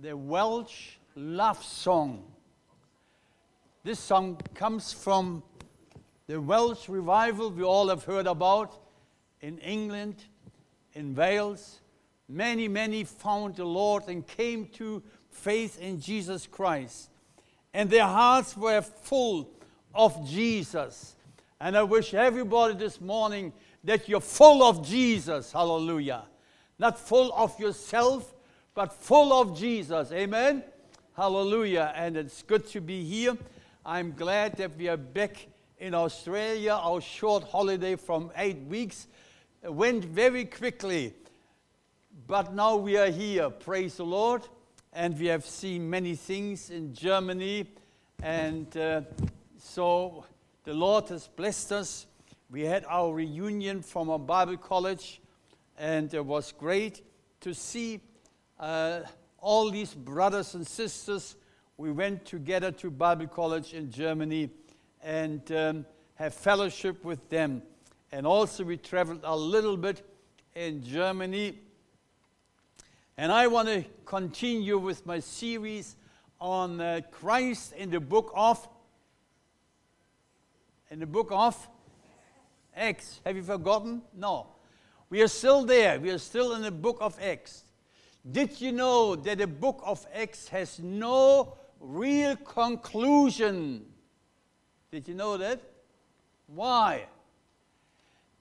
the Welsh love song. This song comes from the Welsh revival we all have heard about in England, in Wales. Many, many found the Lord and came to faith in Jesus Christ. And their hearts were full of Jesus. And I wish everybody this morning that you're full of Jesus. Hallelujah. Not full of yourself, but full of Jesus. Amen. Hallelujah. And it's good to be here. I'm glad that we are back in Australia. Our short holiday from eight weeks went very quickly. But now we are here. Praise the Lord. And we have seen many things in Germany. And uh, so the Lord has blessed us. We had our reunion from our Bible college, and it was great to see uh, all these brothers and sisters. We went together to Bible college in Germany and um, have fellowship with them. And also, we traveled a little bit in Germany. And I want to continue with my series on uh, Christ in the book of in the book of Acts. Have you forgotten? No. We are still there. We are still in the book of Acts. Did you know that the book of Acts has no real conclusion? Did you know that? Why?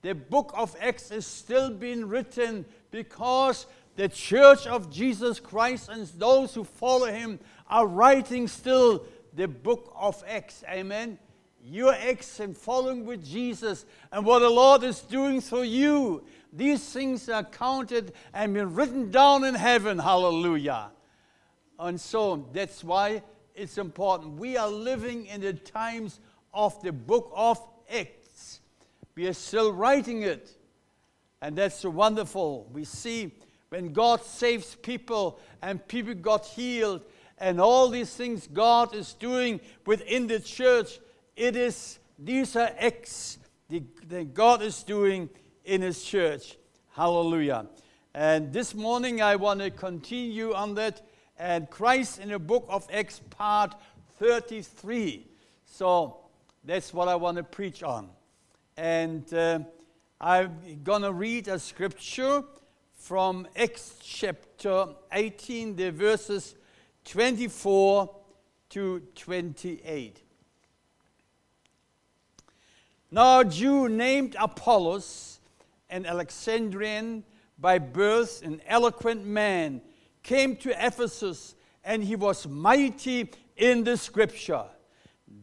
The book of Acts is still being written because the church of Jesus Christ and those who follow him are writing still the book of Acts. Amen. Your Acts and following with Jesus and what the Lord is doing through you. These things are counted and been written down in heaven. Hallelujah. And so that's why it's important. We are living in the times of the book of Acts. We are still writing it. And that's wonderful. We see when God saves people and people got healed and all these things God is doing within the church, it is these are acts that God is doing in His church. Hallelujah. And this morning I want to continue on that and Christ in the book of Acts, part 33. So that's what I want to preach on. And uh, I'm going to read a scripture from Acts chapter 18, the verses 24 to 28. Now, a Jew named Apollos, an Alexandrian by birth, an eloquent man, came to Ephesus, and he was mighty in the scripture.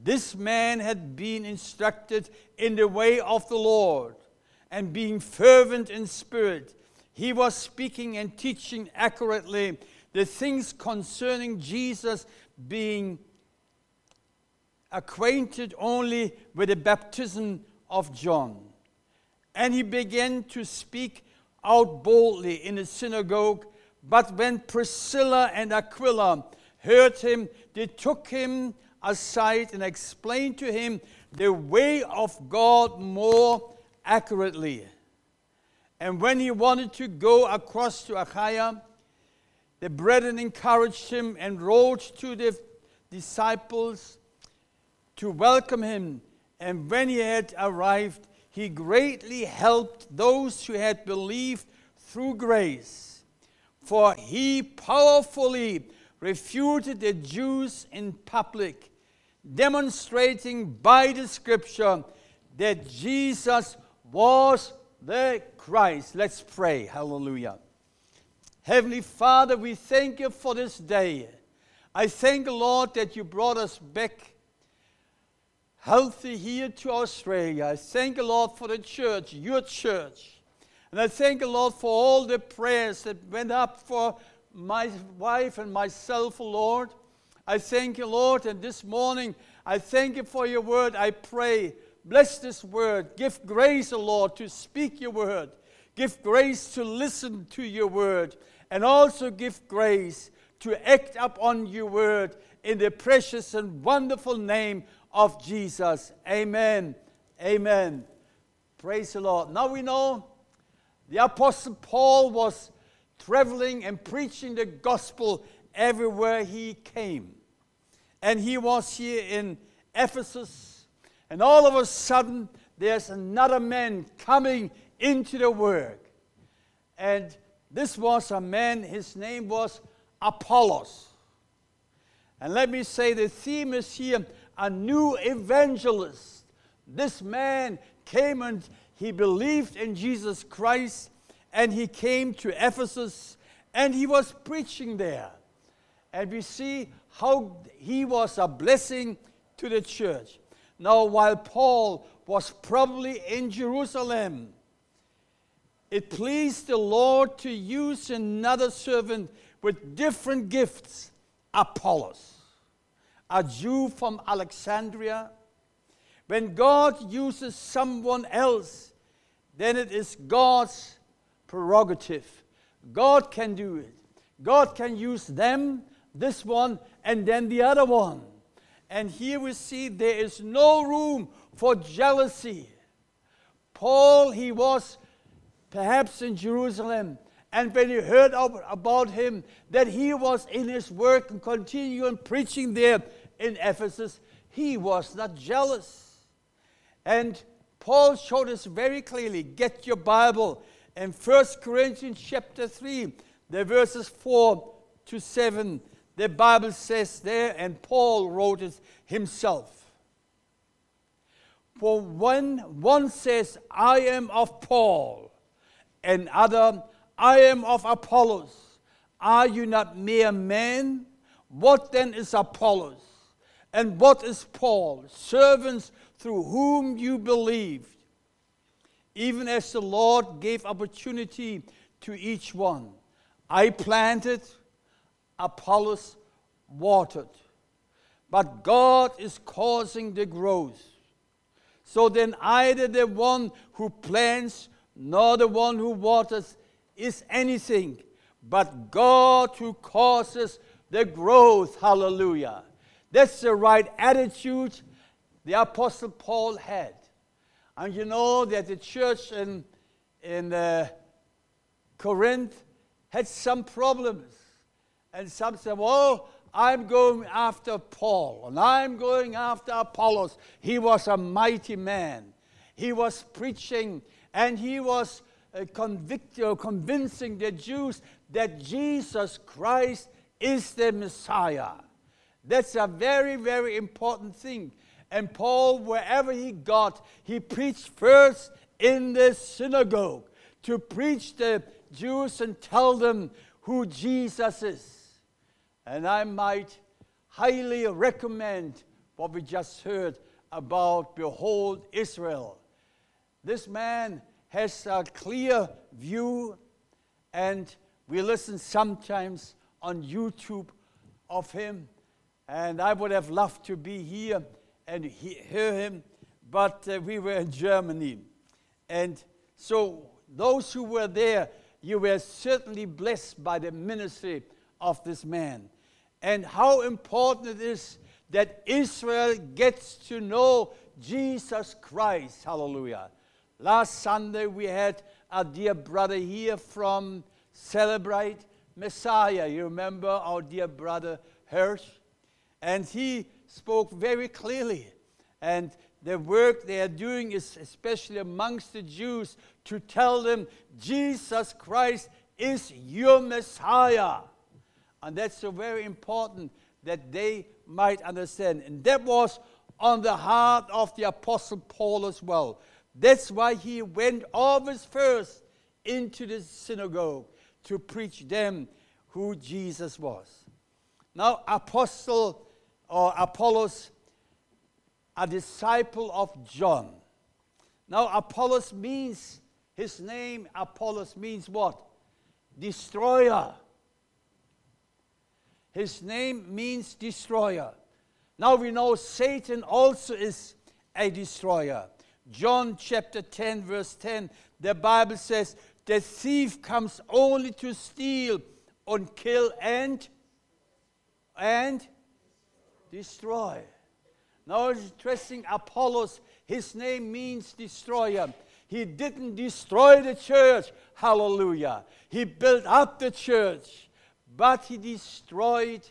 This man had been instructed in the way of the Lord, and being fervent in spirit, he was speaking and teaching accurately the things concerning Jesus, being acquainted only with the baptism of John. And he began to speak out boldly in the synagogue. But when Priscilla and Aquila heard him, they took him aside and explained to him the way of God more accurately. And when he wanted to go across to Achaia, the brethren encouraged him and wrote to the disciples to welcome him. And when he had arrived, he greatly helped those who had believed through grace. For he powerfully refuted the Jews in public, demonstrating by the scripture that Jesus was the Christ. Let's pray. Hallelujah. Heavenly Father, we thank you for this day. I thank the Lord that you brought us back healthy here to Australia. I thank the Lord for the church, your church. And I thank the Lord for all the prayers that went up for my wife and myself, Lord. I thank you, Lord, and this morning I thank you for your word. I pray, bless this word. Give grace, O Lord, to speak your word. Give grace to listen to your word. And also give grace to act upon your word in the precious and wonderful name of Jesus. Amen. Amen. Praise the Lord. Now we know the Apostle Paul was traveling and preaching the gospel everywhere he came. And he was here in Ephesus, and all of a sudden, there's another man coming into the work. And this was a man, his name was Apollos. And let me say the theme is here a new evangelist. This man came and he believed in Jesus Christ and he came to Ephesus and he was preaching there. And we see how he was a blessing to the church. Now, while Paul was probably in Jerusalem, it pleased the Lord to use another servant with different gifts Apollos, a Jew from Alexandria. When God uses someone else, then it is God's prerogative. God can do it. God can use them, this one, and then the other one. And here we see there is no room for jealousy. Paul, he was perhaps in Jerusalem, and when he heard about him, that he was in his work and continuing preaching there in Ephesus, he was not jealous. And Paul showed us very clearly get your Bible in 1 Corinthians chapter 3, the verses 4 to 7. The Bible says there, and Paul wrote it himself. For when one says, I am of Paul, and other, I am of Apollos, are you not mere men? What then is Apollos? And what is Paul? Servants through whom you believed, even as the Lord gave opportunity to each one. I planted, Apollos watered, but God is causing the growth. So then, either the one who plants nor the one who waters is anything, but God who causes the growth. Hallelujah. That's the right attitude the Apostle Paul had. And you know that the church in, in uh, Corinth had some problems. And some said, well, I'm going after Paul and I'm going after Apollos. He was a mighty man. He was preaching and he was uh, convict- convincing the Jews that Jesus Christ is the Messiah. That's a very, very important thing. And Paul, wherever he got, he preached first in the synagogue to preach the Jews and tell them who Jesus is. And I might highly recommend what we just heard about Behold Israel. This man has a clear view, and we listen sometimes on YouTube of him. And I would have loved to be here and he, hear him, but uh, we were in Germany. And so, those who were there, you were certainly blessed by the ministry of this man. And how important it is that Israel gets to know Jesus Christ. Hallelujah. Last Sunday we had our dear brother here from Celebrate Messiah. You remember our dear brother Hirsch? And he spoke very clearly. And the work they are doing is especially amongst the Jews to tell them Jesus Christ is your Messiah. And that's so very important that they might understand. And that was on the heart of the Apostle Paul as well. That's why he went always first into the synagogue to preach them who Jesus was. Now, Apostle or Apollos, a disciple of John. Now, Apollos means, his name, Apollos, means what? Destroyer. His name means destroyer. Now we know Satan also is a destroyer. John chapter 10, verse 10, the Bible says, The thief comes only to steal, and kill, and and destroy. Now it's interesting, Apollos, his name means destroyer. He didn't destroy the church, hallelujah. He built up the church, but he destroyed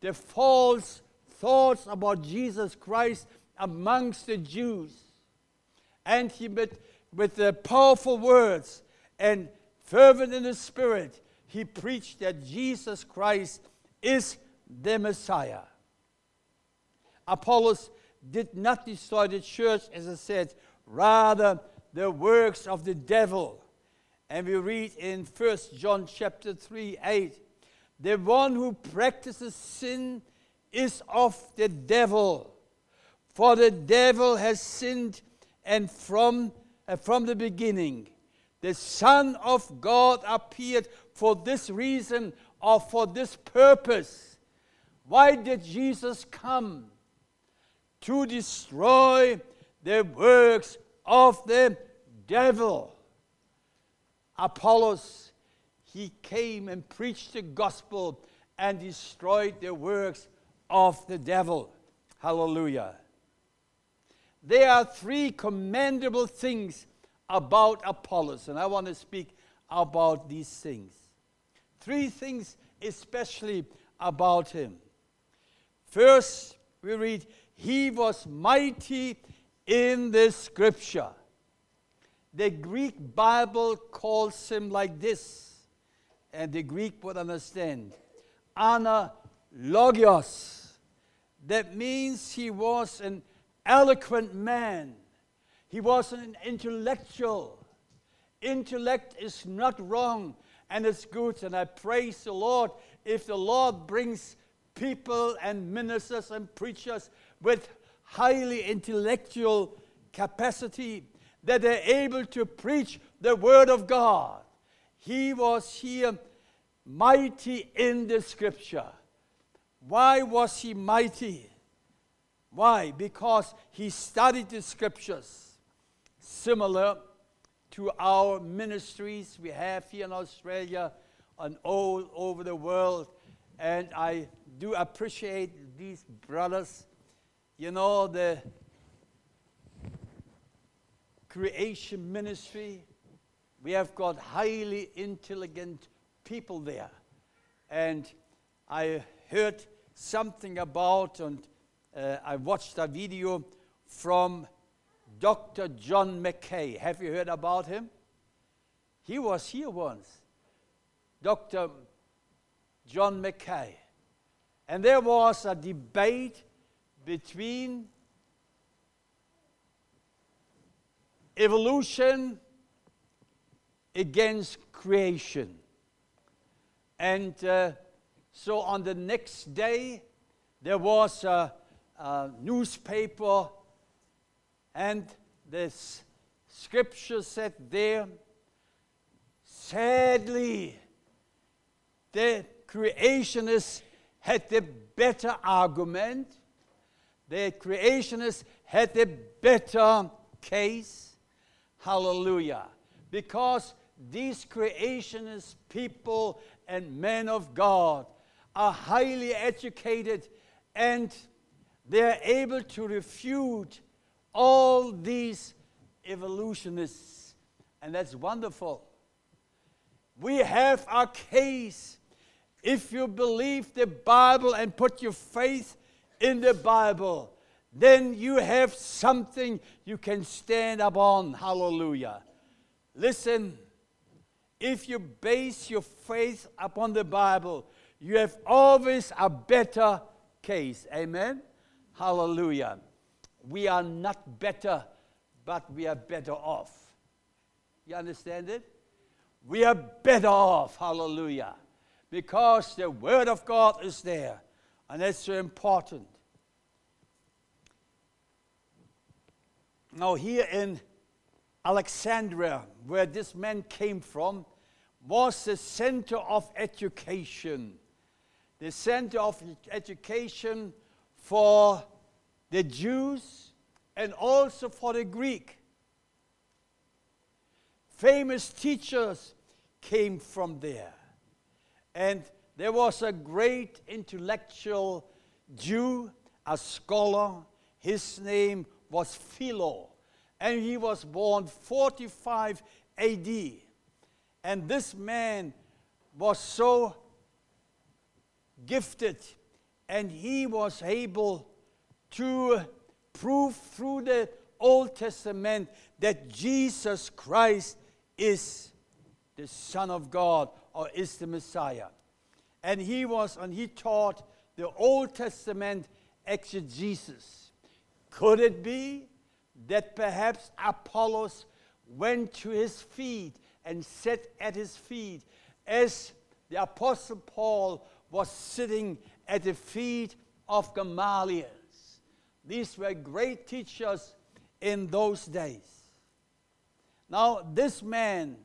the false thoughts about Jesus Christ amongst the Jews. And he, with, with the powerful words and fervent in the spirit, he preached that Jesus Christ is the Messiah. Apollos did not destroy the church, as I said, rather the works of the devil. And we read in 1 John chapter 3, 8, the one who practices sin is of the devil. For the devil has sinned, and from, uh, from the beginning, the Son of God appeared for this reason or for this purpose. Why did Jesus come? To destroy the works of the devil. Apollos, he came and preached the gospel and destroyed the works of the devil. Hallelujah. There are three commendable things about Apollos, and I want to speak about these things. Three things, especially about him. First, we read, He was mighty in the scripture. The Greek Bible calls him like this, and the Greek would understand. Analogios. That means he was an eloquent man. He was an intellectual. Intellect is not wrong and it's good, and I praise the Lord if the Lord brings people and ministers and preachers with highly intellectual capacity that they're able to preach the Word of God. He was here mighty in the Scripture. Why was he mighty? Why? Because he studied the Scriptures, similar to our ministries we have here in Australia and all over the world. And I do appreciate these brothers. You know, the creation ministry, we have got highly intelligent people there. And I heard something about, and uh, I watched a video from Dr. John Mackay. Have you heard about him? He was here once. Dr. John Mackay. And there was a debate between evolution against creation. And uh, so on the next day, there was a, newspaper, and this scripture said there, sadly, the creationists had the better argument. The creationists had the better case. Hallelujah. Because these creationist people and men of God are highly educated and they're able to refute all these evolutionists. And that's wonderful. We have our case if you believe the Bible and put your faith in the Bible, then you have something you can stand upon. Hallelujah. Listen, if you base your faith upon the Bible, you have always a better case. Amen? Hallelujah. We are not better, but we are better off. You understand it? We are better off. Hallelujah because the Word of God is there. And that's so important. Now, here in Alexandria, where this man came from, was the center of education. The center of education for the Jews and also for the Greek. Famous teachers came from there. And there was a great intellectual Jew, a scholar. His name was Philo. And he was born 45 AD. And this man was so gifted, and he was able to prove through the Old Testament that Jesus Christ is the Son of God or is the Messiah. And he was, and he taught the Old Testament exegesis. Could it be that perhaps Apollos went to his feet and sat at his feet as the Apostle Paul was sitting at the feet of Gamaliel? These were great teachers in those days. Now, this man,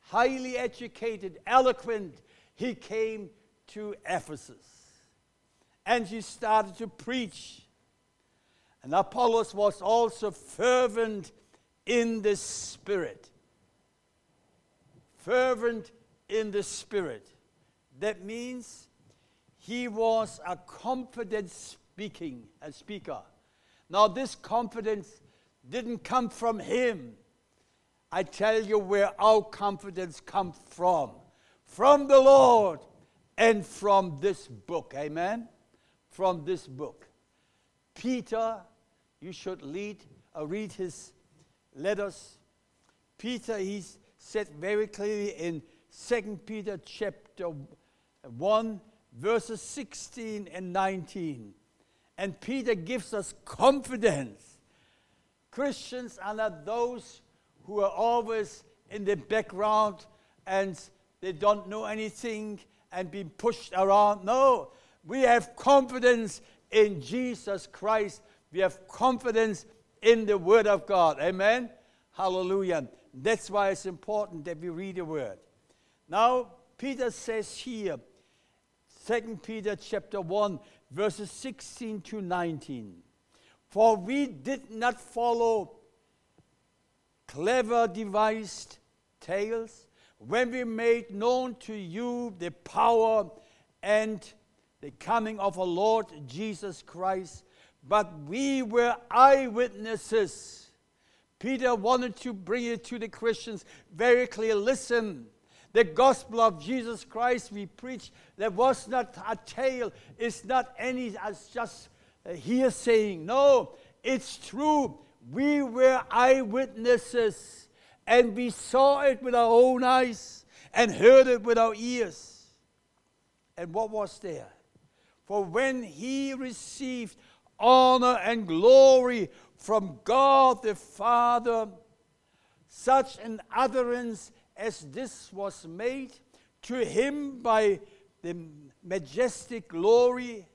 highly educated, eloquent, he came to Ephesus and he started to preach. And Apollos was also fervent in the spirit. Fervent in the spirit. That means he was a confident speaking a speaker. Now, this confidence didn't come from him. I tell you where our confidence comes from from the Lord and from this book. Amen? From this book. Peter, you should lead, uh, read his letters. Peter, he said very clearly in 2 Peter chapter 1, verses 16 and 19. And Peter gives us confidence. Christians are not those who are always in the background and they don't know anything and being pushed around. No, we have confidence in Jesus Christ. We have confidence in the Word of God. Amen? Hallelujah. That's why it's important that we read the Word. Now, Peter says here, 2 Peter chapter 1, verses 16 to 19. For we did not follow clever devised tales when we made known to you the power and the coming of our Lord Jesus Christ, but we were eyewitnesses. Peter wanted to bring it to the Christians very clear. Listen, the gospel of Jesus Christ we preach, that was not a tale, it's not any as just uh, here saying. No, it's true. We were eyewitnesses and we saw it with our own eyes and heard it with our ears. And what was there? For when he received honor and glory from God the Father, such an utterance as this was made to him by the majestic glory.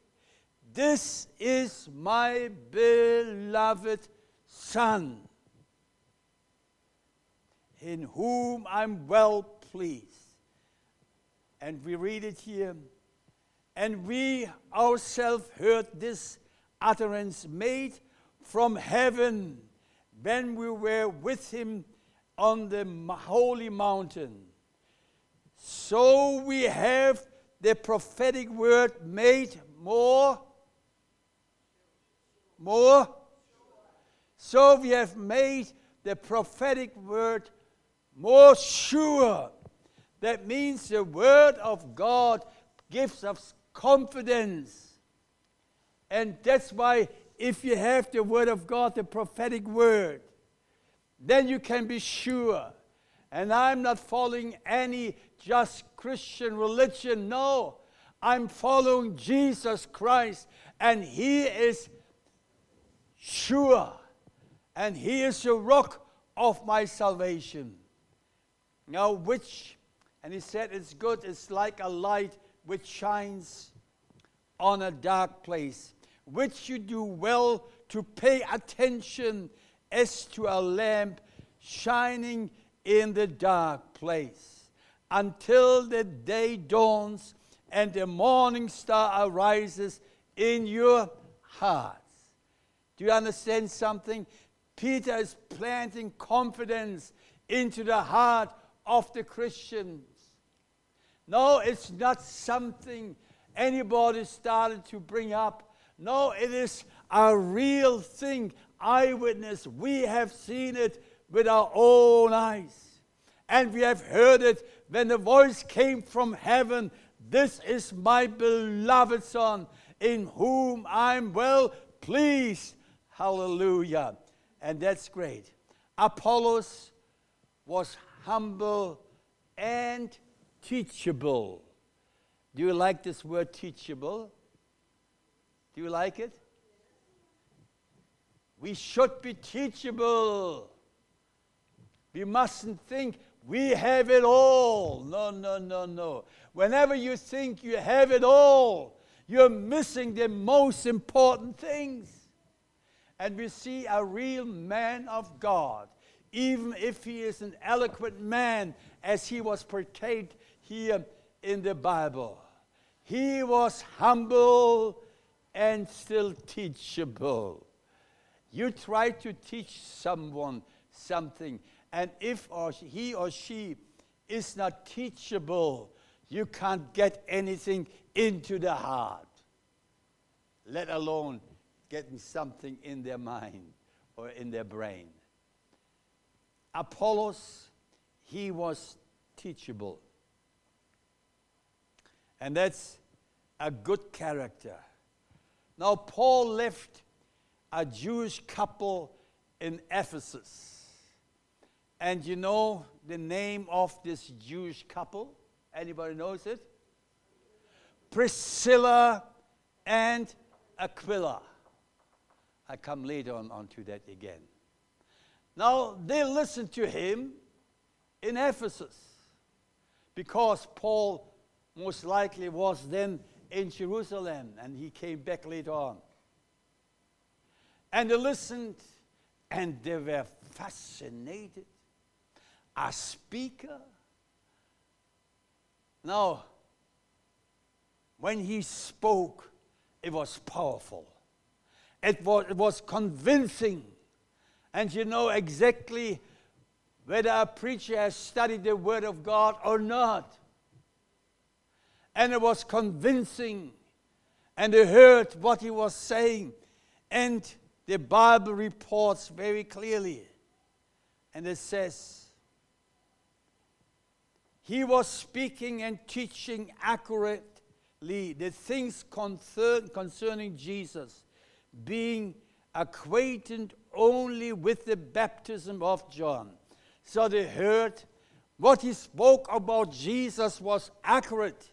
This is my beloved Son, in whom I'm well pleased. And we read it here. And we ourselves heard this utterance made from heaven when we were with him on the holy mountain. So we have the prophetic word made more. More. So we have made the prophetic word more sure. That means the word of God gives us confidence. And that's why, if you have the word of God, the prophetic word, then you can be sure. And I'm not following any just Christian religion. No, I'm following Jesus Christ, and He is sure, and He is the rock of my salvation. Now, which, and He said it's good, it's like a light which shines on a dark place, which you do well to pay attention as to a lamp shining in the dark place until the day dawns and the morning star arises in your hearts. Do you understand something? Peter is planting confidence into the heart of the Christians. No, it's not something anybody started to bring up. No, it is a real thing, eyewitness. We have seen it with our own eyes. And we have heard it when the voice came from heaven. This is my beloved Son, in whom I'm well pleased. Hallelujah. And that's great. Apollos was humble and teachable. Do you like this word teachable? Do you like it? We should be teachable. We mustn't think we have it all. No, no, no, no. Whenever you think you have it all, you're missing the most important things. And we see a real man of God, even if he is an eloquent man, as he was portrayed here in the Bible. He was humble and still teachable. You try to teach someone something, and if or he or she is not teachable, you can't get anything into the heart, let alone getting something in their mind or in their brain. Apollos, he was teachable. And that's a good character. Now, Paul left a Jewish couple in Ephesus. And you know the name of this Jewish couple? Anybody knows it? Priscilla and Aquila. I come later on, on to that again. Now, they listened to him in Ephesus because Paul most likely was then in Jerusalem and he came back later on. And they listened and they were fascinated. A speaker. Now, when he spoke, it was powerful. It was, it was convincing. And you know exactly whether a preacher has studied the Word of God or not. And it was convincing. And they heard what he was saying. And the Bible reports very clearly. And it says, he was speaking and teaching accurately the things concern, concerning Jesus being acquainted only with the baptism of John. So they heard what he spoke about Jesus was accurate.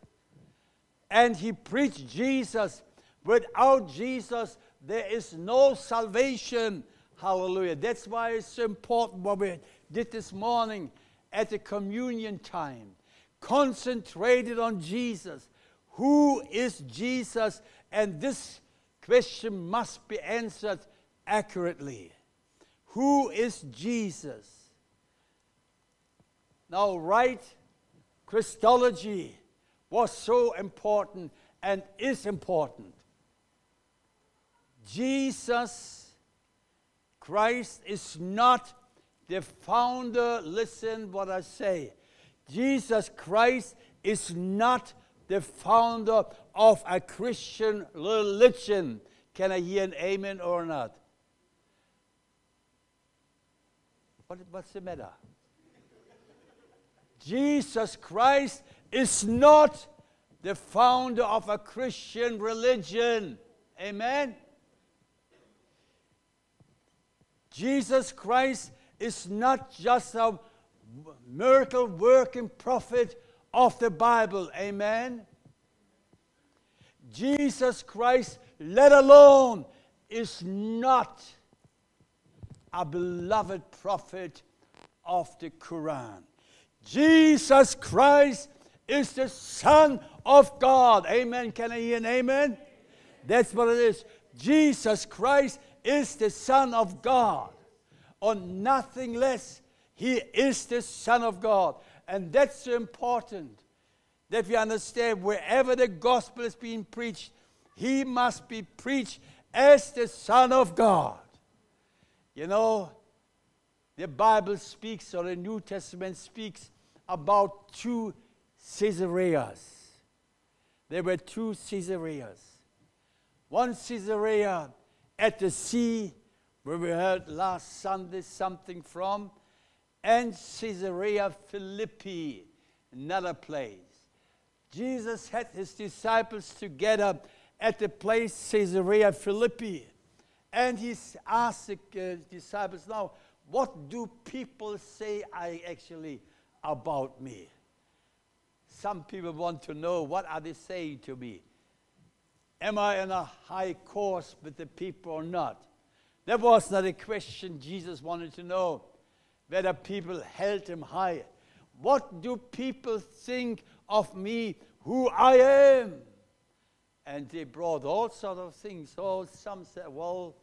And he preached Jesus. Without Jesus, there is no salvation. Hallelujah. That's why it's so important what we did this morning at the communion time. Concentrated on Jesus. Who is Jesus? And this question must be answered accurately. Who is Jesus? Now, right Christology was so important and is important. Jesus Christ is not the founder. Listen what I say. Jesus Christ is not the founder of a Christian religion. Can I hear an amen or not? What, what's the matter? Jesus Christ is not the founder of a Christian religion. Amen? Jesus Christ is not just a miracle working prophet of the Bible. Amen. Jesus Christ, let alone, is not a beloved prophet of the Quran. Jesus Christ is the Son of God. Amen. Can I hear an amen? That's what it is. Jesus Christ is the Son of God, or nothing less. He is the Son of God. And that's so important that we understand wherever the gospel is being preached, he must be preached as the Son of God. You know, the Bible speaks, or the New Testament speaks, about two Caesareas. There were two Caesareas. One Caesarea at the sea, where we heard last Sunday something from, and Caesarea Philippi, another place. Jesus had his disciples together at the place Caesarea Philippi. And he asked the uh, disciples, Now, what do people say I actually about me? Some people want to know what are they saying to me? Am I on a high course with the people or not? That was not a question Jesus wanted to know, whether people held him high. What do people think of me, who I am? And they brought all sort of things. So some said, well,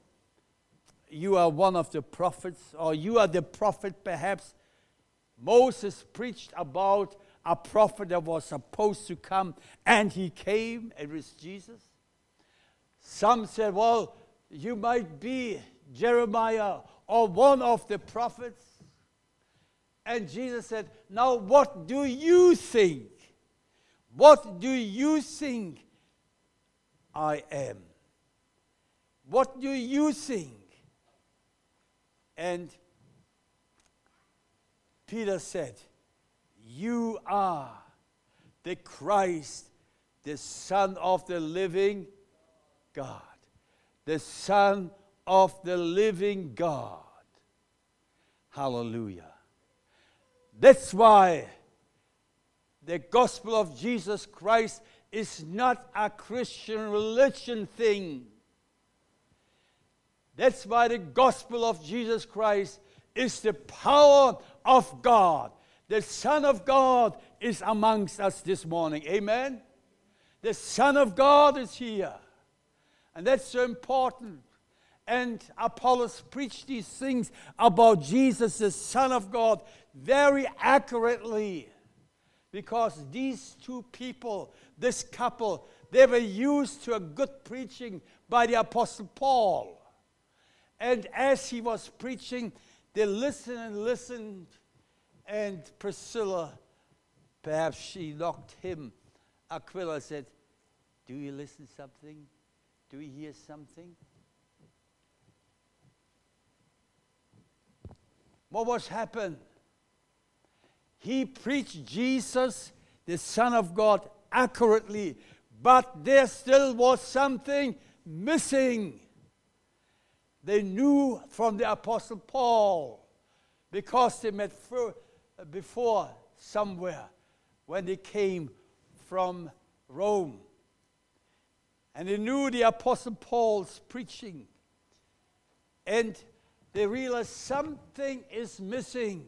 you are one of the prophets, or you are the prophet perhaps. Moses preached about a prophet that was supposed to come, and he came, it was Jesus. Some said, well, you might be Jeremiah or one of the prophets. And Jesus said, Now what do you think? What do you think I am? What do you think? And Peter said, You are the Christ, the Son of the living God, the Son of the living God. Hallelujah. That's why the gospel of Jesus Christ is not a Christian religion thing. That's why the gospel of Jesus Christ is the power of God. The Son of God is amongst us this morning. Amen. The Son of God is here. And that's so important. And Apollos preached these things about Jesus, the Son of God, very accurately. Because these two people, this couple, they were used to a good preaching by the Apostle Paul. And as he was preaching, they listened and listened. And Priscilla, perhaps she knocked him. Aquila said, Do you listen something? Do we hear something? What was happened? He preached Jesus, the Son of God, accurately, but there still was something missing. They knew from the Apostle Paul because they met before somewhere when they came from Rome. And they knew the Apostle Paul's preaching. And they realized something is missing.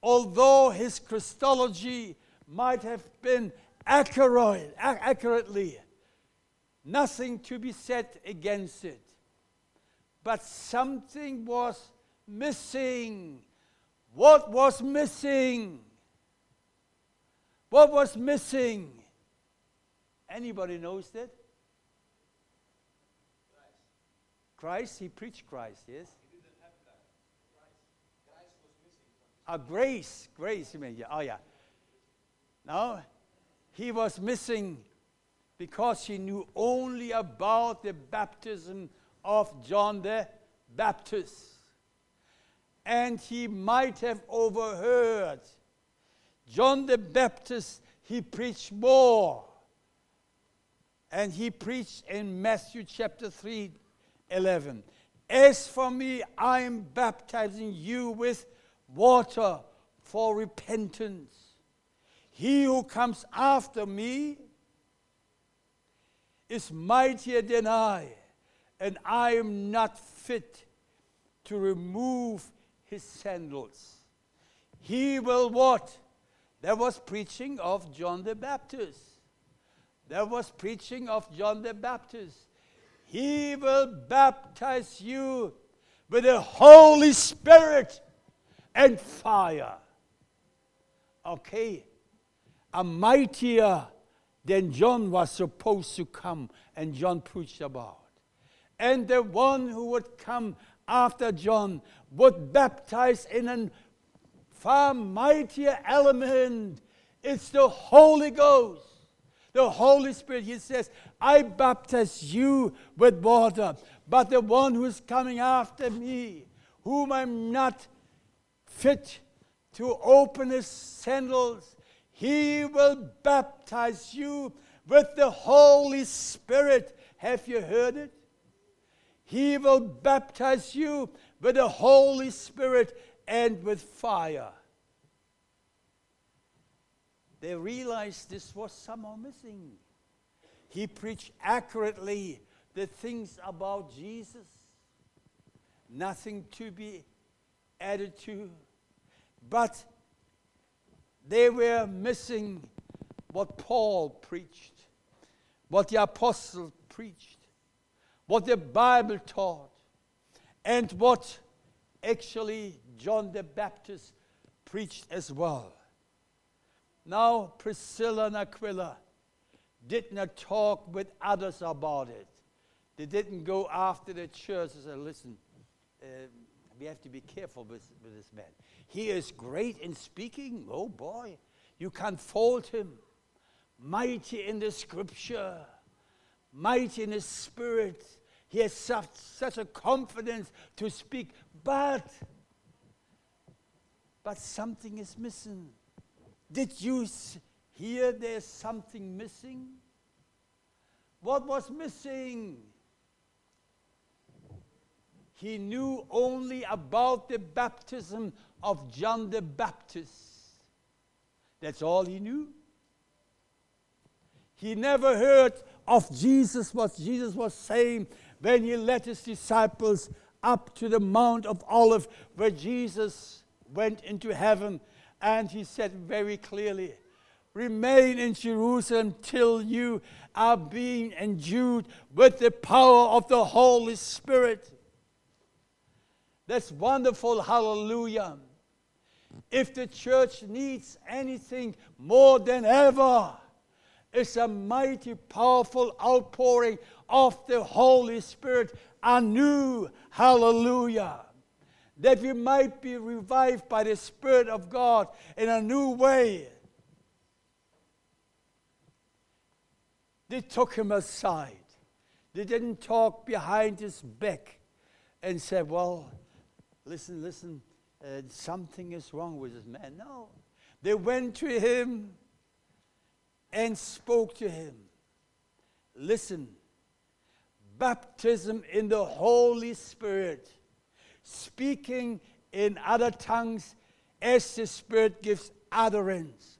Although his Christology might have been accurate, accurately, nothing to be said against it. But something was missing. What was missing? What was missing? Anybody knows that? Christ, he preached Christ, yes? He didn't have that. Christ. Christ was missing. Ah, grace, grace, you mean, yeah. Oh, yeah. No, he was missing because he knew only about the baptism of John the Baptist. And he might have overheard John the Baptist, he preached more. And he preached in Matthew chapter 3, 11. As for me, I am baptizing you with water for repentance. He who comes after me is mightier than I, and I am not fit to remove his sandals. He will what? There was preaching of John the Baptist. There was preaching of John the Baptist. He will baptize you with the Holy Spirit and fire. Okay, a mightier than John was supposed to come, and John preached about. And the one who would come after John would baptize in a far mightier element. It's the Holy Ghost the Holy Spirit. He says, I baptize you with water, but the one who is coming after me, whom I'm not fit to open his sandals, He will baptize you with the Holy Spirit. Have you heard it? He will baptize you with the Holy Spirit and with fire. They realized this was somehow missing. He preached accurately the things about Jesus, nothing to be added to. But they were missing what Paul preached, what the apostle preached, what the Bible taught, and what actually John the Baptist preached as well. Now, Priscilla and Aquila did not talk with others about it. They didn't go after the church and say, listen, uh, we have to be careful with, with this man. He is great in speaking. Oh boy, you can't fault him. Mighty in the scripture, mighty in his spirit. He has such, such a confidence to speak, but but something is missing. Did you hear there's something missing? What was missing? He knew only about the baptism of John the Baptist. That's all he knew. He never heard of Jesus, what Jesus was saying when he led his disciples up to the Mount of Olives, where Jesus went into heaven. And he said very clearly, Remain in Jerusalem till you are being endued with the power of the Holy Spirit. That's wonderful. Hallelujah. If the church needs anything more than ever, it's a mighty, powerful outpouring of the Holy Spirit anew. Hallelujah. That we might be revived by the Spirit of God in a new way. They took him aside. They didn't talk behind his back and said, Well, listen, listen, uh, something is wrong with this man. No. They went to him and spoke to him. Listen, baptism in the Holy Spirit, speaking in other tongues as the Spirit gives utterance,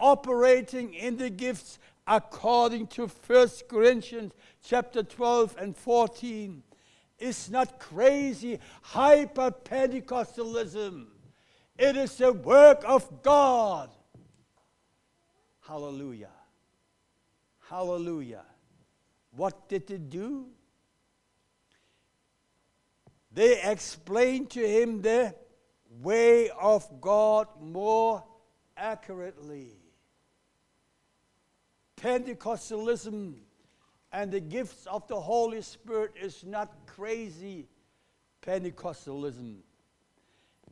operating in the gifts according to 1 Corinthians chapter 12 and 14 is not crazy hyper Pentecostalism. It is the work of God. Hallelujah. Hallelujah. What did it do? They explained to him the way of God more accurately. Pentecostalism and the gifts of the Holy Spirit is not crazy Pentecostalism.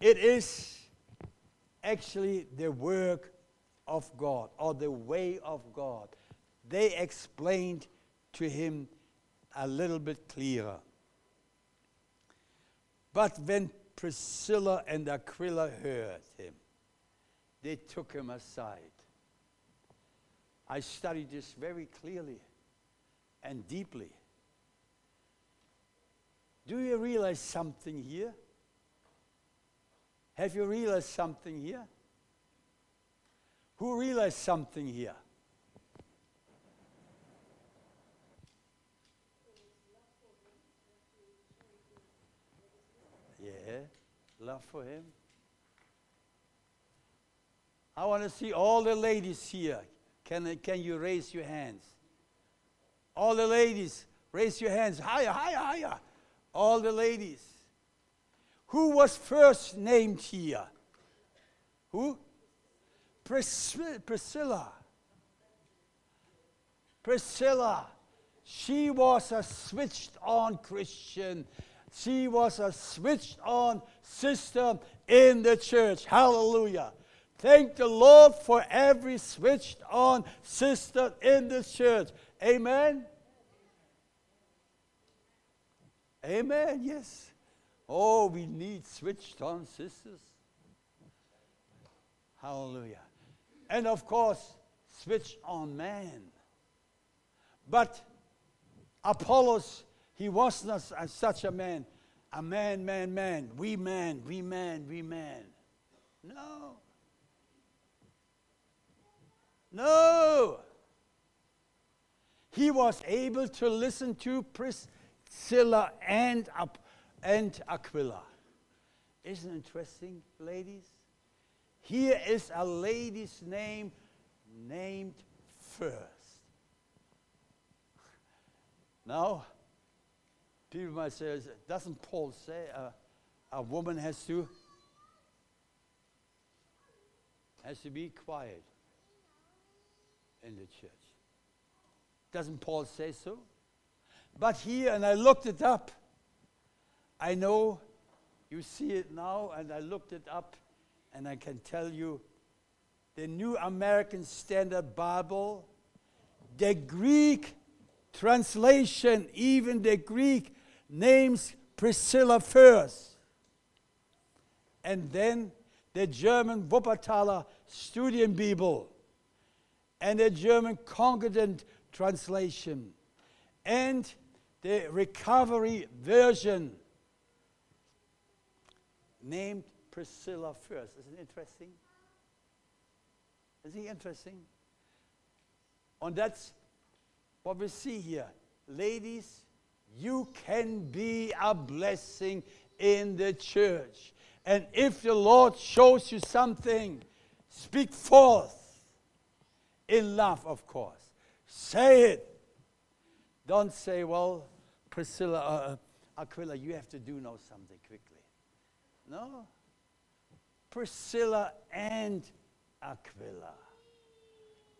It is actually the work of God or the way of God. They explained to him a little bit clearer. But when Priscilla and Aquila heard him, they took him aside. I studied this very clearly and deeply. Do you realize something here? Have you realized something here? Who realized something here? Yeah, love for him. I want to see all the ladies here. Can, can you raise your hands? All the ladies, raise your hands. Higher, higher, higher. All the ladies. Who was first named here? Who? Pris- Priscilla. Priscilla. She was a switched on Christian. She was a switched on sister in the church. Hallelujah. Thank the Lord for every switched on sister in the church. Amen? Amen, yes. Oh, we need switched on sisters. Hallelujah. and of course, switch on man. But Apollos, he was not such a man. A man, man, man. We man, we man, we man. No. No. He was able to listen to Priscilla and, and Aquila. Isn't it interesting, ladies? Here is a lady's name named first. Now, people might say, doesn't Paul say a, woman has to has to be quiet in the church? Doesn't Paul say so? But here, and I looked it up, I know you see it now, and I looked it up, and I can tell you the New American Standard Bible, the Greek translation, even the Greek names Priscilla first. And then the German Wuppertaler Studienbibel and the German Concordant translation and the recovery version named Priscilla first. Isn't it interesting? Isn't it interesting? And that's what we see here. Ladies, you can be a blessing in the church. And if the Lord shows you something, speak forth in love, of course. Say it. Don't say, well, Priscilla, uh, uh, Aquila, you have to do know something quickly. No. Priscilla and Aquila.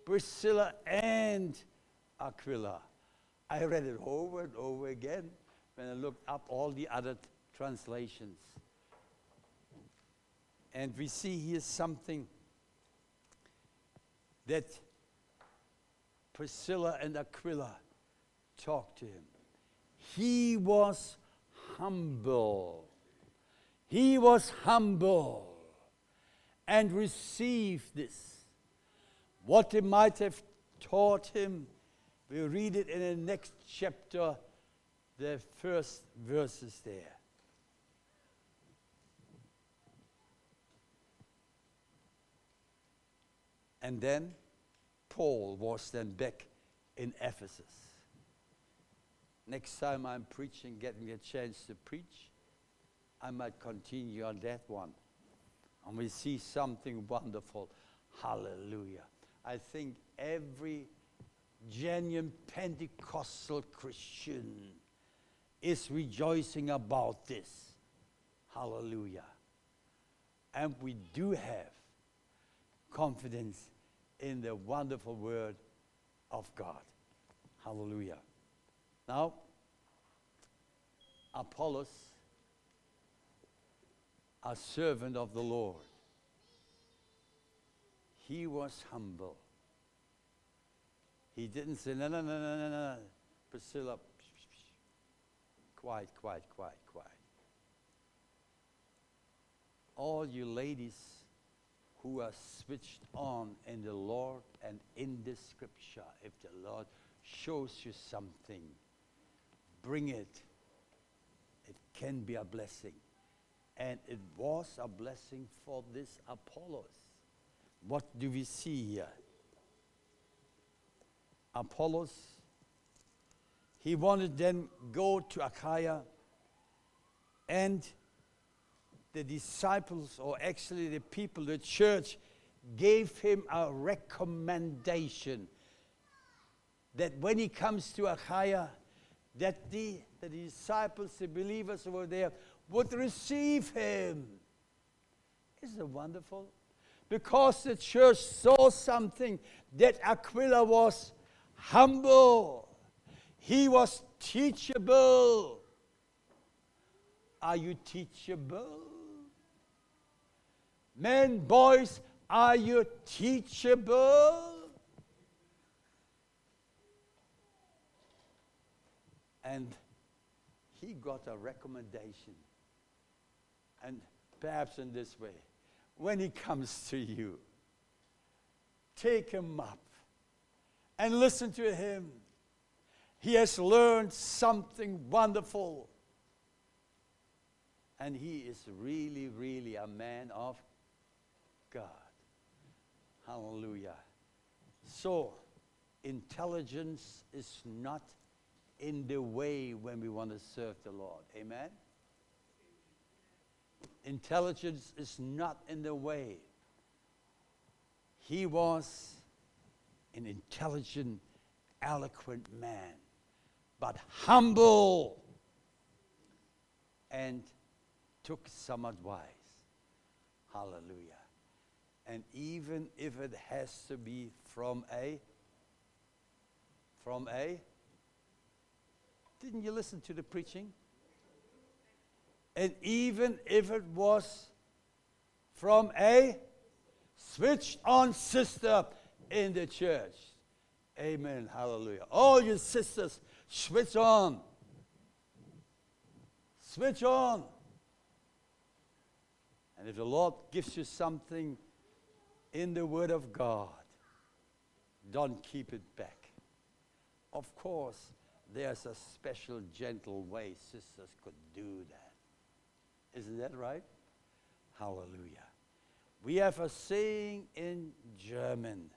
Priscilla and Aquila. I read it over and over again when I looked up all the other translations. And we see here something that Priscilla and Aquila talked to him. He was humble. He was humble and received this. What they might have taught him, we read it in the next chapter, the first verses there. And then Paul was then back in Ephesus. Next time I'm preaching, getting a chance to preach, I might continue on that one. And we see something wonderful. Hallelujah. I think every genuine Pentecostal Christian is rejoicing about this. Hallelujah. And we do have confidence in the wonderful word of God. Hallelujah. Now, Apollos, a servant of the Lord, he was humble. He didn't say, no, no, no, no, no, no. Priscilla, quiet, quiet, quiet, quiet. All you ladies who are switched on in the Lord and in the scripture, if the Lord shows you something, bring it. It can be a blessing. And it was a blessing for this Apollos. What do we see here? Apollos, he wanted them go to Achaia and the disciples, or actually the people, the church, gave him a recommendation that when he comes to Achaia, that the, the disciples, the believers over there, would receive him. Isn't it wonderful? Because the church saw something that Aquila was humble, he was teachable. Are you teachable? Men, boys, are you teachable? And he got a recommendation. And perhaps in this way, when he comes to you, take him up and listen to him. He has learned something wonderful. And he is really, really a man of God. Hallelujah. So, intelligence is not in the way when we want to serve the Lord. Amen? Intelligence is not in the way. He was an intelligent, eloquent man, but humble and took some advice. Hallelujah. And even if it has to be from a, from a, didn't you listen to the preaching? And even if it was from a switched on sister in the church. Amen. Hallelujah. All you sisters, switch on. Switch on. And if the Lord gives you something in the Word of God, don't keep it back. Of course, there's a special, gentle way sisters could do that. Isn't that right? Hallelujah. We have a saying in German.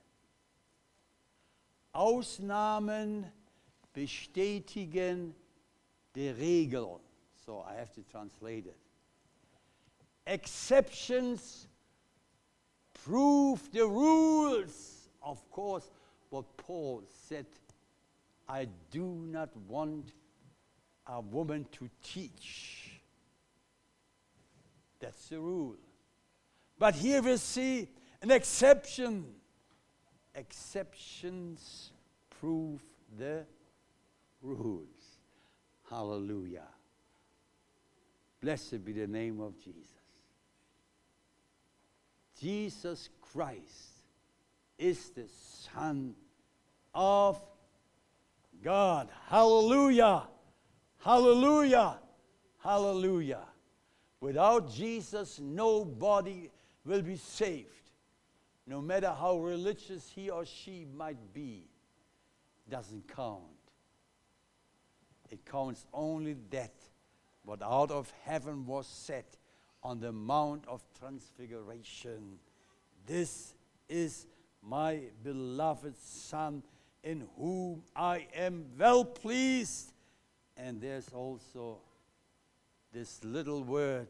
Ausnahmen bestätigen die Regel. So I have to translate it. Exceptions prove the rules. Of course, what Paul said I do not want a woman to teach. That's the rule. But here we see an exception. Exceptions prove the rules. Hallelujah. Blessed be the name of Jesus. Jesus Christ is the Son of God. Hallelujah. Hallelujah. Hallelujah. Without Jesus, nobody will be saved. No matter how religious he or she might be, doesn't count. It counts only that what out of heaven was set on the Mount of Transfiguration. This is my beloved Son in whom I am well pleased. And there's also this little word,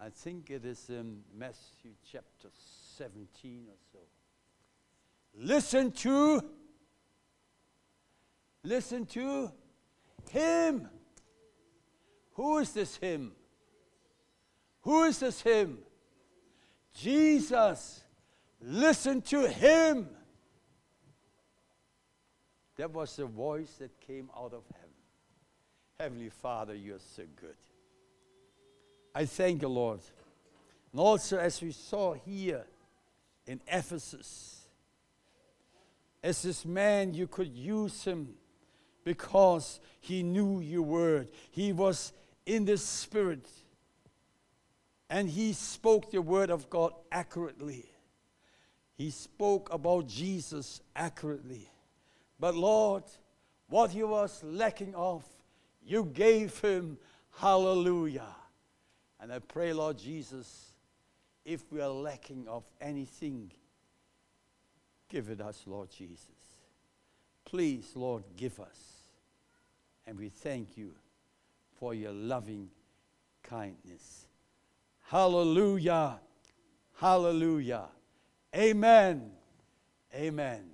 I think it is in Matthew chapter 17 or so. Listen to, listen to him. Who is this him? Who is this him? Jesus. Listen to him. That was the voice that came out of heaven. Heavenly Father, you're so good. I thank you, Lord. And also, as we saw here in Ephesus, as this man, you could use him because he knew your word. He was in the spirit and he spoke the word of God accurately. He spoke about Jesus accurately. But Lord, what he was lacking of, you gave him. Hallelujah. And I pray, Lord Jesus, if we are lacking of anything, give it us, Lord Jesus. Please, Lord, give us. And we thank you for your loving kindness. Hallelujah. Hallelujah. Amen. Amen.